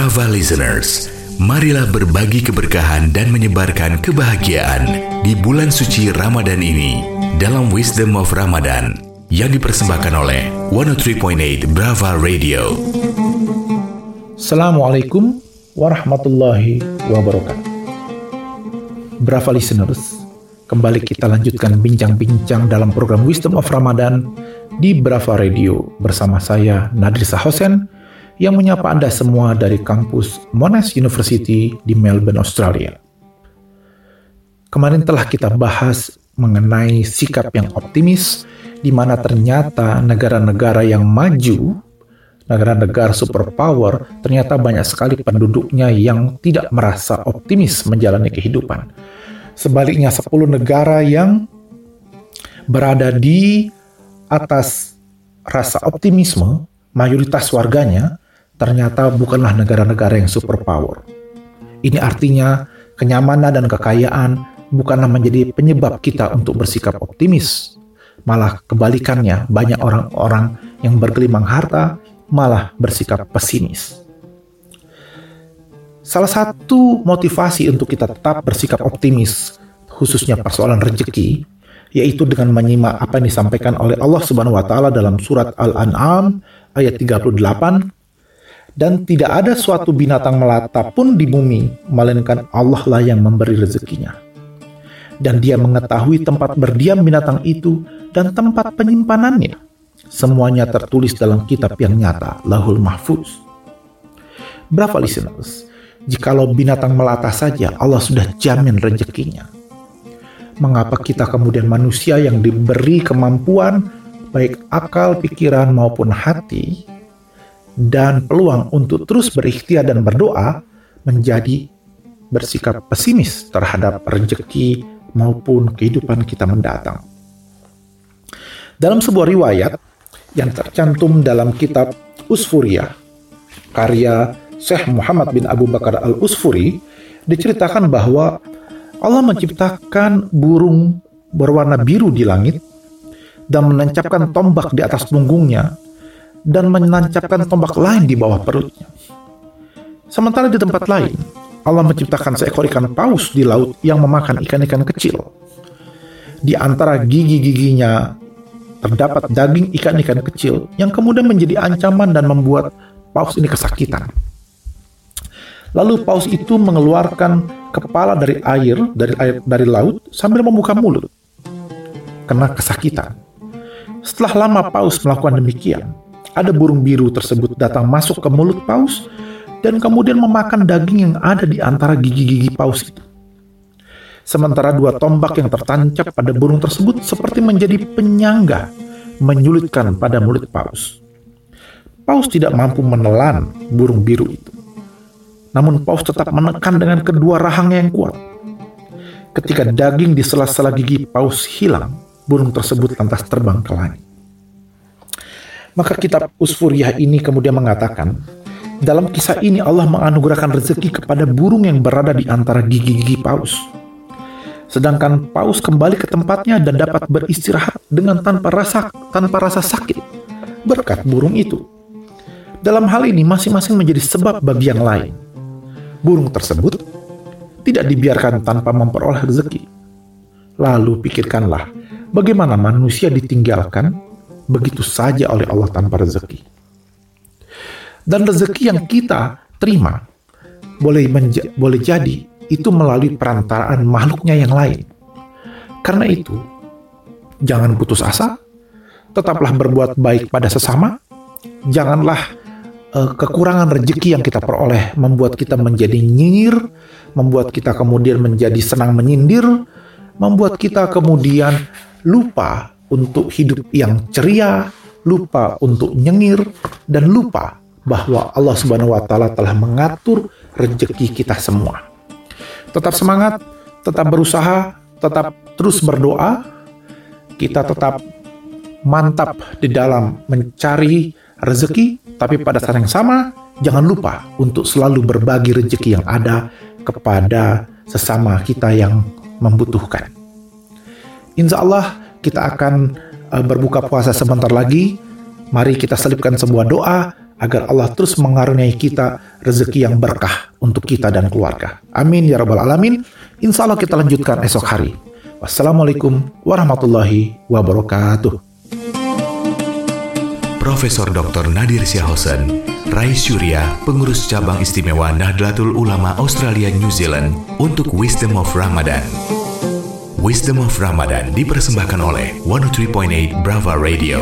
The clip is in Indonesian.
Brava listeners, marilah berbagi keberkahan dan menyebarkan kebahagiaan di bulan suci Ramadan ini dalam Wisdom of Ramadan yang dipersembahkan oleh 103.8 Brava Radio. Assalamualaikum warahmatullahi wabarakatuh. Brava listeners, kembali kita lanjutkan bincang-bincang dalam program Wisdom of Ramadan di Brava Radio bersama saya Nadir Sahosen yang menyapa Anda semua dari kampus Monash University di Melbourne, Australia. Kemarin telah kita bahas mengenai sikap yang optimis di mana ternyata negara-negara yang maju, negara-negara superpower, ternyata banyak sekali penduduknya yang tidak merasa optimis menjalani kehidupan. Sebaliknya 10 negara yang berada di atas rasa optimisme, mayoritas warganya ternyata bukanlah negara-negara yang superpower. Ini artinya kenyamanan dan kekayaan bukanlah menjadi penyebab kita untuk bersikap optimis. Malah kebalikannya, banyak orang-orang yang bergelimang harta malah bersikap pesimis. Salah satu motivasi untuk kita tetap bersikap optimis, khususnya persoalan rezeki, yaitu dengan menyimak apa yang disampaikan oleh Allah Subhanahu wa taala dalam surat Al-An'am ayat 38 dan tidak ada suatu binatang melata pun di bumi melainkan Allah lah yang memberi rezekinya. Dan dia mengetahui tempat berdiam binatang itu dan tempat penyimpanannya. Semuanya tertulis dalam kitab yang nyata, Lahul Mahfuz. Berapa listeners? Jikalau binatang melata saja, Allah sudah jamin rezekinya mengapa kita kemudian manusia yang diberi kemampuan baik akal, pikiran maupun hati dan peluang untuk terus berikhtiar dan berdoa menjadi bersikap pesimis terhadap rezeki maupun kehidupan kita mendatang. Dalam sebuah riwayat yang tercantum dalam kitab Usfuriyah, karya Syekh Muhammad bin Abu Bakar al-Usfuri, diceritakan bahwa Allah menciptakan burung berwarna biru di langit dan menancapkan tombak di atas punggungnya dan menancapkan tombak lain di bawah perutnya. Sementara di tempat lain, Allah menciptakan seekor ikan paus di laut yang memakan ikan-ikan kecil. Di antara gigi-giginya terdapat daging ikan-ikan kecil yang kemudian menjadi ancaman dan membuat paus ini kesakitan. Lalu paus itu mengeluarkan kepala dari air, dari air dari laut sambil membuka mulut. Karena kesakitan. Setelah lama paus melakukan demikian, ada burung biru tersebut datang masuk ke mulut paus dan kemudian memakan daging yang ada di antara gigi-gigi paus itu. Sementara dua tombak yang tertancap pada burung tersebut seperti menjadi penyangga menyulitkan pada mulut paus. Paus tidak mampu menelan burung biru itu. Namun paus tetap menekan dengan kedua rahangnya yang kuat. Ketika daging di sela-sela gigi paus hilang, burung tersebut lantas terbang ke langit. Maka kitab Usfuriyah ini kemudian mengatakan, dalam kisah ini Allah menganugerahkan rezeki kepada burung yang berada di antara gigi-gigi paus. Sedangkan paus kembali ke tempatnya dan dapat beristirahat dengan tanpa rasa tanpa rasa sakit berkat burung itu. Dalam hal ini masing-masing menjadi sebab bagi yang lain burung tersebut tidak dibiarkan tanpa memperoleh rezeki. Lalu pikirkanlah, bagaimana manusia ditinggalkan begitu saja oleh Allah tanpa rezeki. Dan rezeki yang kita terima boleh boleh jadi itu melalui perantaraan makhluknya yang lain. Karena itu, jangan putus asa, tetaplah berbuat baik pada sesama, janganlah uh, kekurangan rezeki yang kita peroleh membuat kita menjadi nyinyir, membuat kita kemudian menjadi senang menyindir, membuat kita kemudian lupa untuk hidup yang ceria, lupa untuk nyengir, dan lupa bahwa Allah Subhanahu wa taala telah mengatur rezeki kita semua. Tetap semangat, tetap berusaha, tetap terus berdoa. Kita tetap mantap di dalam mencari rezeki, tapi pada saat yang sama jangan lupa untuk selalu berbagi rezeki yang ada kepada sesama kita yang membutuhkan. Insya Allah kita akan uh, berbuka puasa sebentar lagi. Mari kita selipkan sebuah doa agar Allah terus mengaruniai kita rezeki yang berkah untuk kita dan keluarga. Amin ya rabbal alamin. Insya Allah kita lanjutkan esok hari. Wassalamualaikum warahmatullahi wabarakatuh. Profesor Dr. Nadir Syahosen, Rais Surya, pengurus cabang istimewa Nahdlatul Ulama Australia New Zealand untuk Wisdom of Ramadan. Wisdom of Ramadan dipersembahkan oleh 103.8 Brava Radio.